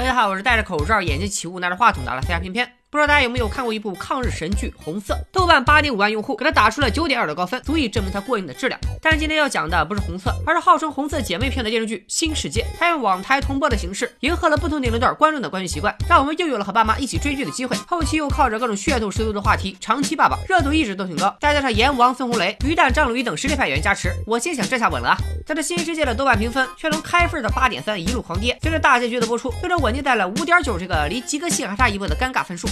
大家好，我是戴着口罩、眼睛起雾、拿着话筒的阿拉斯加片片。不知道大家有没有看过一部抗日神剧《红色》？豆瓣八点五万用户给它打出了九点二的高分，足以证明它过硬的质量。但是今天要讲的不是《红色》，而是号称红色姐妹片的电视剧《新世界》。它用网台同播的形式，迎合了不同年龄段观众的观影习惯，让我们又有了和爸妈一起追剧的机会。后期又靠着各种噱头十足的话题，长期霸榜，热度一直都挺高。再加上阎王孙红雷、于蛋张鲁一等实力派演员加持，我心想这下稳了啊！但这《新世界》的豆瓣评分却从开分的八点三一路狂跌，随着大结局的播出，最终稳定在了五点九这个离及格线还差一步的尴尬分数。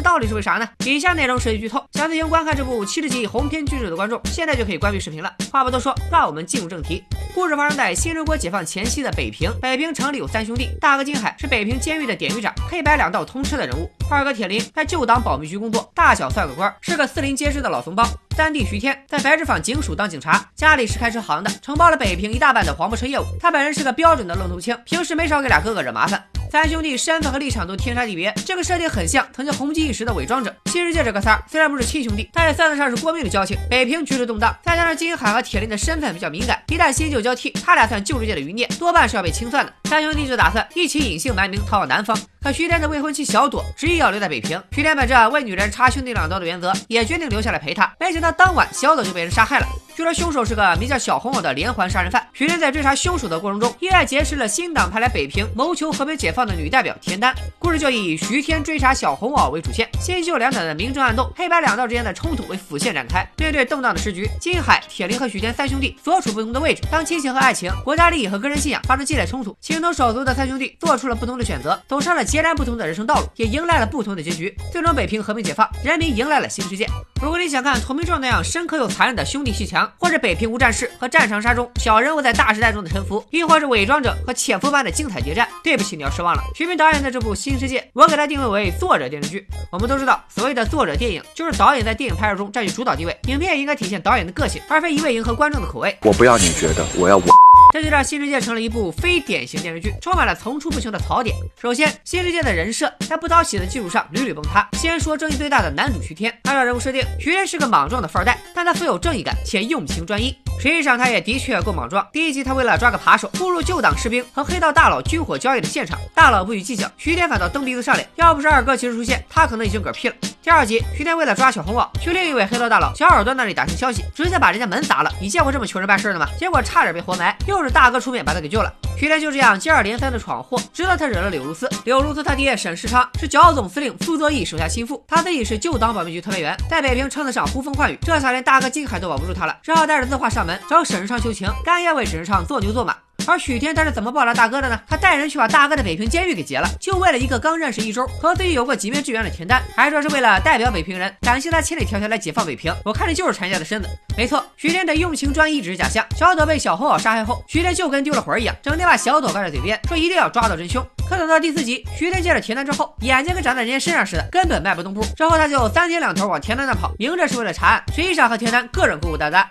这到底是为啥呢？以下内容涉及剧透，想自行观看这部七十集红篇巨制的观众，现在就可以关闭视频了。话不多说，让我们进入正题。故事发生在新中国解放前夕的北平。北平城里有三兄弟，大哥金海是北平监狱的典狱长，黑白两道通吃的人物；二哥铁林在旧党保密局工作，大小算个官，是个四邻皆知的老怂包；三弟徐天在白纸坊警署当警察，家里是开车行的，承包了北平一大半的黄包车业务。他本人是个标准的愣头青，平时没少给俩哥哥惹麻烦。三兄弟身份和立场都天差地别，这个设定很像曾经红极一时的伪装者。新世界这哥仨虽然不是亲兄弟，但也算得上是过命的交情。北平局势动荡，再加上金海和铁林的身份比较敏感，一旦新旧交替，他俩算旧世界的余孽，多半是要被清算的。三兄弟就打算一起隐姓埋名逃往南方。可徐天的未婚妻小朵执意要留在北平，徐天本着为女人插兄弟两刀的原则，也决定留下来陪她。没想到当晚小朵就被人杀害了。据说凶手是个名叫小红袄的连环杀人犯。徐天在追查凶手的过程中，意外结识了新党派来北平谋求和平解放的女代表田丹。故事就以徐天追查小红袄为主线，新旧两党的明争暗斗、黑白两道之间的冲突为辅线展开。面对动荡的时局，金海、铁林和徐天三兄弟所处不同的位置。当亲情和爱情、国家利益和个人信仰发生激烈冲突，情同手足的三兄弟做出了不同的选择，走上了截然不同的人生道路，也迎来了不同的结局。最终，北平和平解放，人民迎来了新世界。如果你想看《投名状》那样深刻又残忍的兄弟戏强，或者北平无战事和战长沙中小人物在大时代中的沉浮，亦或是伪装者和潜伏般的精彩谍战，对不起，你要失望了。徐明导演的这部《新世界》，我给它定位为作者电视剧。我们都知道，所谓的作者电影，就是导演在电影拍摄中占据主导地位，影片也应该体现导演的个性，而非一味迎合观众的口味。我不要你觉得，我要我。这就让《新世界》成了一部非典型电视剧，充满了层出不穷的槽点。首先，《新世界》的人设在不讨喜的基础上屡屡崩塌。先说争议最大的男主徐天，按照人物设定，徐天是个莽撞的富二代，但他富有正义感且用情专一。实际上，他也的确够莽撞。第一集，他为了抓个扒手，步入旧党士兵和黑道大佬军火交易的现场，大佬不予计较，徐天反倒蹬鼻子上脸。要不是二哥及时出现，他可能已经嗝屁了。第二集，徐天为了抓小红袄，去另一位黑道大佬小耳朵那里打听消息，直接把人家门砸了。你见过这么求人办事的吗？结果差点被活埋，又是大哥出面把他给救了。徐天就这样接二连三的闯祸，直到他惹了柳如丝。柳如丝他爹沈世昌是剿总司令傅作义手下心腹，他自己是旧党保密局特派员，在北平称得上呼风唤雨。这下连大哥金海都保不住他了，只好带着字画上门找沈世昌求情，甘愿为沈世昌做牛做马。而许天他是怎么报答大哥的呢？他带人去把大哥的北平监狱给劫了，就为了一个刚认识一周、和自己有过几面之缘的田丹，还说是为了代表北平人，感谢他千里迢迢来解放北平。我看你就是馋家的身子。没错，许天的用情专一只是假象。小朵被小红袄杀害后，许天就跟丢了魂一样，整天把小朵挂在嘴边，说一定要抓到真凶。可等到第四集，许天见了田丹之后，眼睛跟长在人家身上似的，根本迈不动步。之后他就三天两头往田丹那跑，明着是为了查案，实际上和田丹各种勾勾搭搭。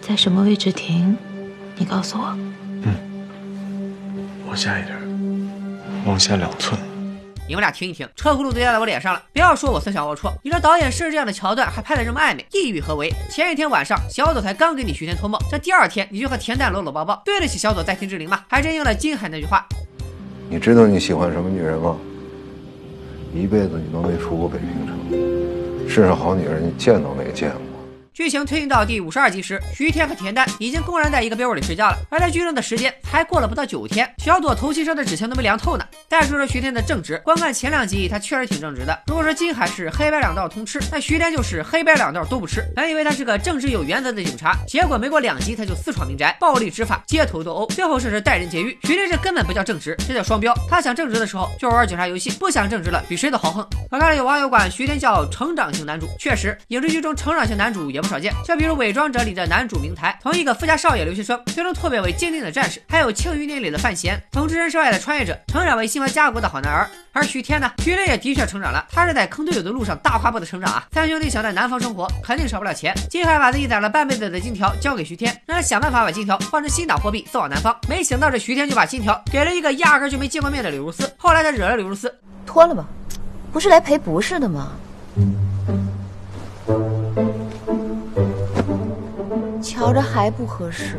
在什么位置停？你告诉我。往下一点，往下两寸。你们俩停一停，车轱辘都压在我脸上了。不要说我思想龌龊，你说导演是这样的桥段还拍得这么暧昧，意欲何为？前一天晚上，小左才刚给你徐天托梦，这第二天你就和田蛋搂搂抱抱，对得起小左在天之灵吗？还真应了金海那句话。你知道你喜欢什么女人吗？一辈子你都没出过北平城，世上好女人你见都没见过。剧情推进到第五十二集时，徐天和田丹已经公然在一个被窝里睡觉了。而在剧中的时间才过了不到九天，小朵头七上的纸钱都没凉透呢。再说说徐天的正直，观看前两集他确实挺正直的。如果说金海是黑白两道通吃，那徐天就是黑白两道都不吃。本以为他是个正直有原则的警察，结果没过两集他就私闯民宅，暴力执法，街头斗殴，最后甚至带人劫狱。徐天这根本不叫正直，这叫双标。他想正直的时候就玩警察游戏，不想正直了比谁都豪横。我看了有网友管徐天叫成长型男主，确实影视剧中成长型男主也少见。就比如《伪装者》里的男主明台，从一个富家少爷留学生，最终蜕变为坚定的战士；还有《庆余年》里的范闲，从置身事外的穿越者，成长为心怀家国的好男儿。而徐天呢，徐天也的确成长了，他是在坑队友的路上大跨步的成长啊！三兄弟想在南方生活，肯定少不了钱。金海把自己攒了半辈子的金条交给徐天，让他想办法把金条换成新党货币送往南方。没想到这徐天就把金条给了一个压根就没见过面的柳如丝。后来他惹了柳如丝，脱了吧，不是来赔不是的吗？瞧着还不合适。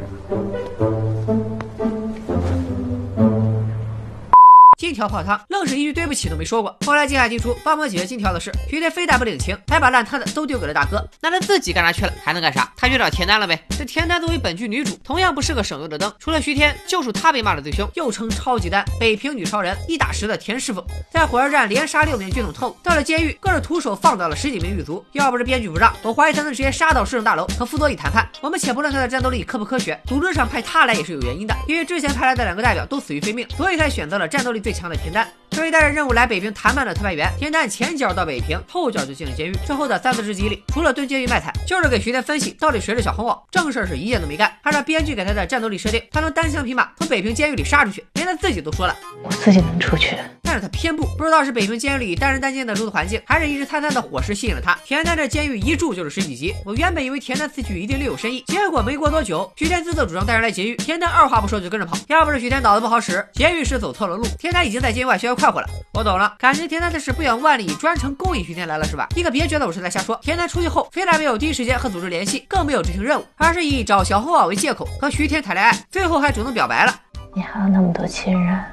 条。泡汤，愣是一句对不起都没说过。后来金海提出帮忙解决金条的事，徐天非但不领情，还把烂摊子都丢给了大哥。那他自己干啥去了？还能干啥？他去找田丹了呗。这田丹作为本剧女主，同样不是个省油的灯。除了徐天，就属他被骂的最凶，又称超级丹、北平女超人、一打十的田师傅，在火车站连杀六名军统特务，到了监狱更是徒手放倒了十几名狱卒。要不是编剧不让，我怀疑他能直接杀到市政大楼和傅作义谈判。我们且不论他的战斗力科不科学，组织上派他来也是有原因的，因为之前派来的两个代表都死于非命，所以才选择了战斗力最强的田丹。这位带着任务来北平谈判的特派员，田丹前脚到北平，后脚就进了监狱。之后的三四十集里，除了蹲监狱卖惨，就是给徐天分析到底谁是小红袄，正事是一件都没干。按照编剧给他的战斗力设定，他能单枪匹马从北平监狱里杀出去，连他自己都说了，我自己能出去。但是他偏不，不知道是北平监狱里单人单间的住宿环境，还是一日三餐的伙食吸引了他。田丹这监狱一住就是十几集，我原本以为田丹此举一定另有深意，结果没过多久，徐天自作主张带人来劫狱，田丹二话不说就跟着跑。要不是徐天脑子不好使，劫狱是走错了路，田丹已经在监狱外逍遥快活了。我懂了。感情田丹的是不远万里专程勾引徐天来了是吧？你可别觉得我是在瞎说。田丹出去后，非但没有第一时间和组织联系，更没有执行任务，而是以找小红袄为借口和徐天谈恋爱，最后还主动表白了。你还有那么多亲人，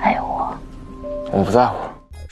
还有我，我不在乎。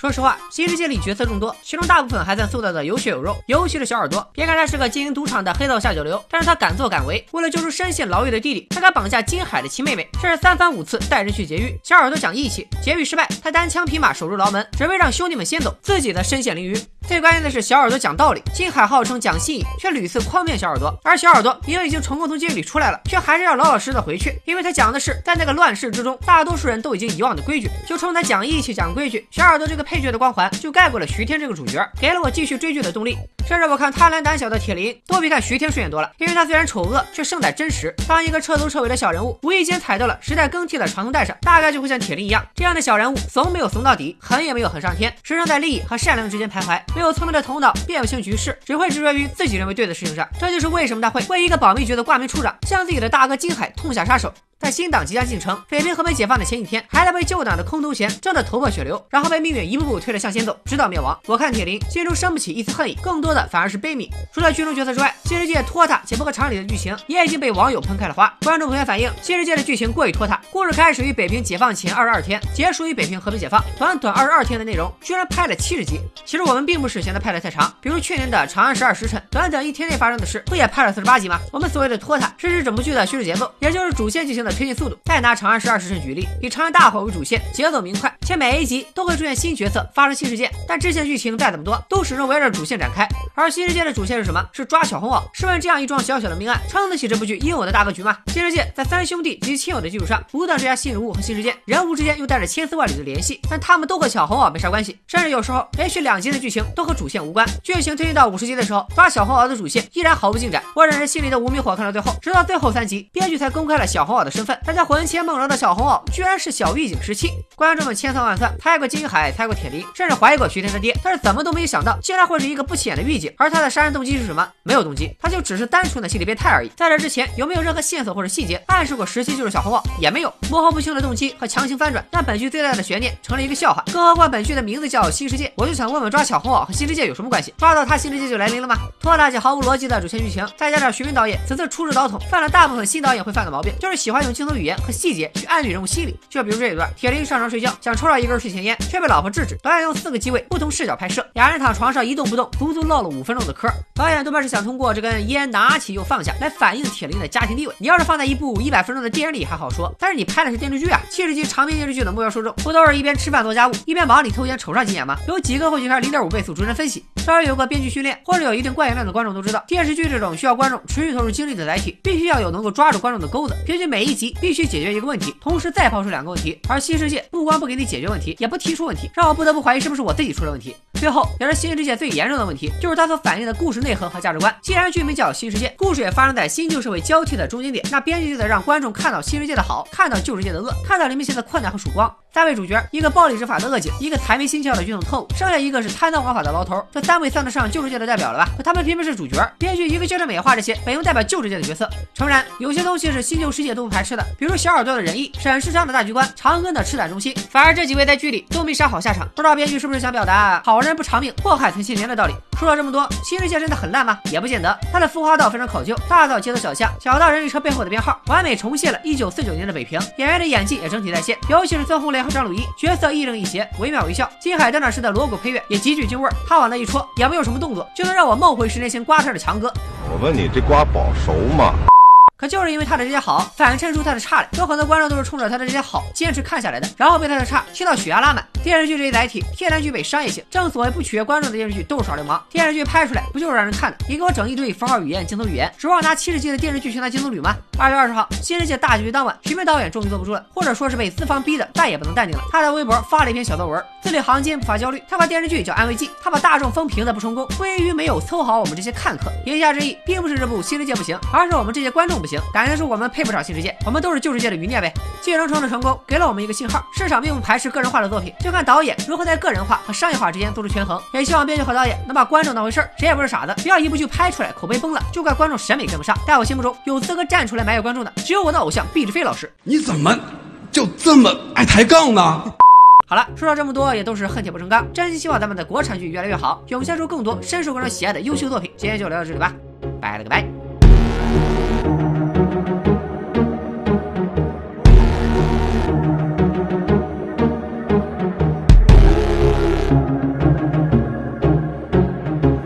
说实话，新世界里角色众多，其中大部分还算塑造的有血有肉，尤其是小耳朵。别看他是个经营赌场的黑道下九流，但是他敢作敢为。为了救出身陷牢狱的弟弟，他敢绑架金海的亲妹妹，甚至三番五次带人去劫狱。小耳朵讲义气，劫狱失败，他单枪匹马守住牢门，准备让兄弟们先走，自己的身陷囹圄。最关键的是，小耳朵讲道理，金海号称讲信义，却屡次诓骗小耳朵。而小耳朵明明已经成功从监狱里出来了，却还是要老老实实的回去，因为他讲的是在那个乱世之中，大多数人都已经遗忘的规矩。就冲他讲义气、讲规矩，小耳朵这个配角的光环就盖过了徐天这个主角，给了我继续追剧的动力。甚至我看贪婪胆小的铁林都比看徐天顺眼多了，因为他虽然丑恶，却胜在真实。当一个彻头彻尾的小人物无意间踩到了时代更替的传送带上，大概就会像铁林一样，这样的小人物怂没有怂到底，狠也没有狠上天，时常在利益和善良之间徘徊，没有聪明的头脑，辨不清局势，只会执着于自己认为对的事情上。这就是为什么他会为一个保密局的挂名处长向自己的大哥金海痛下杀手。在新党即将进城、北平和平解放的前几天，还在被旧党的空头衔挣得头破血流，然后被命运一步步推着向前走，直到灭亡。我看铁林心中生不起一丝恨意，更多的反而是悲悯。除了剧中角色之外，新世界拖沓且不合常理的剧情也已经被网友喷开了花。观众普遍反映，新世界的剧情过于拖沓。故事开始于北平解放前二十二天，结束于北平和平解放，短短二十二天的内容，居然拍了七十集。其实我们并不是嫌它拍的太长，比如去年的《长安十二时辰》，短短一天内发生的事，不也拍了四十八集吗？我们所谓的拖沓，是指整部剧的叙事节奏，也就是主线剧情的推进速度。再拿《长安十二时辰》举例，以长安大火为主线，节奏明快，且每一集都会出现新角色，发生新事件。但支线剧情再怎么多，都始终围绕主线展开。而新世界的主线是什么？是抓小红袄。试问这样一桩小小的命案，撑得起这部剧应有的大格局吗？新世界在三兄弟及亲友的基础上，不断追加新人物和新事件，人物之间又带着千丝万缕的联系，但他们都和小红袄没啥关系，甚至有时候连续两集的剧情都和主线无关。剧情推进到五十集的时候，抓小红袄的主线依然毫无进展。我忍着心里的无名火看到最后，直到最后三集，编剧才公开了小红袄的身份。大家魂牵梦绕的小红袄。居然是小狱警十七，观众们千算万算，猜过金海，猜过铁林，甚至怀疑过徐天他爹，但是怎么都没想到，竟然会是一个不起眼的狱警。而他的杀人动机是什么？没有动机，他就只是单纯的心理变态而已。在这之前，有没有任何线索或者细节暗示过十七就是小红袄？也没有，模糊不清的动机和强行翻转，让本剧最大的悬念成了一个笑话。更何况本剧的名字叫新世界，我就想问问，抓小红袄和新世界有什么关系？抓到他，新世界就来临了吗？拖拉且毫无逻辑的主线剧情，再加上徐明导演此次出日导筒，犯了大部分新导演会犯的毛病，就是喜欢用轻松语言和细节去暗喻人物心理。就比如这一段，铁林上床睡觉，想抽上一根睡前烟，却被老婆制止。导演用四个机位、不同视角拍摄，俩人躺床上一动不动，足足唠了五分钟的嗑。导演多半是想通过这根烟拿起又放下来反映铁林的家庭地位。你要是放在一部一百分钟的电影里还好说，但是你拍的是电视剧啊，七十集长篇电视剧的目标受众不都是一边吃饭做家务，一边忙里偷闲瞅上几眼吗？有几个会去看零点五倍速逐帧分析？稍微有个编剧训练或者有一定观影量的观众都知道，电视剧这种需要观众持续投入精力的载体，必须要有能够抓住观众的钩子。平均每一集必须解决一个问题，同时再抛出两个问题。而新世界不光不给你解决问题，也不提出问题，让我不得不怀疑是不是我自己出了问题。最后也是新世界最严重的问题，就是它所反映的故事内核和价值观。既然剧名叫新世界，故事也发生在新旧社会交替的中间点，那编剧就得让观众看到新世界的好，看到旧世界的恶，看到黎明前的困难和曙光。三位主角，一个暴力执法的恶警，一个财迷心窍的军统特务，剩下一个是贪赃枉法的牢头。这三位算得上救世界的代表了吧？可他们偏偏是主角，编剧一个劲儿的美化这些本应代表救世界的角色。诚然，有些东西是新旧世界都不排斥的，比如小耳朵的仁义，沈世昌的大局观，长庚的赤胆忠心。反而这几位在剧里都没啥好下场，不知道编剧是不是想表达好人不长命，祸害存心连的道理？说了这么多，新世界真的很烂吗？也不见得。它的孵化道非常考究，大到街头小巷，小到人力车背后的编号，完美重现了1949年的北平。演员的演技也整体在线，尤其是孙红雷和张鲁一，角色亦正亦邪，惟妙惟肖。金海登场时的锣鼓配乐也极具京味儿，他往那一戳，也没有什么动作，就能让我梦回十年前瓜片的强哥。我问你，这瓜保熟吗？可就是因为他的这些好，反衬出他的差来。有很多观众都是冲着他的这些好坚持看下来的，然后被他的差气到血压拉满。电视剧这一载体，天然具备商业性。正所谓不取悦观众的电视剧都是耍流氓。电视剧拍出来不就是让人看的？你给我整一堆符号语言、镜头语言，指望拿七十集的电视剧去拿金棕榈吗？二月二十号，新世界大结局当晚，徐明导演终于坐不住了，或者说是被资方逼的，但也不能淡定了。他在微博发了一篇小作文，字里行间不乏焦虑。他把电视剧叫安慰剂，他把大众风评的不成功归于没有凑好我们这些看客。言下之意，并不是这部新世界不行，而是我们这些观众不行。感觉是我们。配不上新世界，我们都是旧世界的余孽呗。寄生虫的成功给了我们一个信号，市场并不排斥个人化的作品，就看导演如何在个人化和商业化之间做出权衡。也希望编剧和导演能把观众当回事儿，谁也不是傻子，不要一部剧拍出来口碑崩了，就怪观众审美跟不上。在我心目中，有资格站出来埋怨观众的，只有我的偶像毕志飞老师。你怎么就这么爱抬杠呢？好了，说了这么多，也都是恨铁不成钢。真心希望咱们的国产剧越来越好，涌现出更多深受观众喜爱的优秀作品。今天就聊到这里吧，拜了个拜。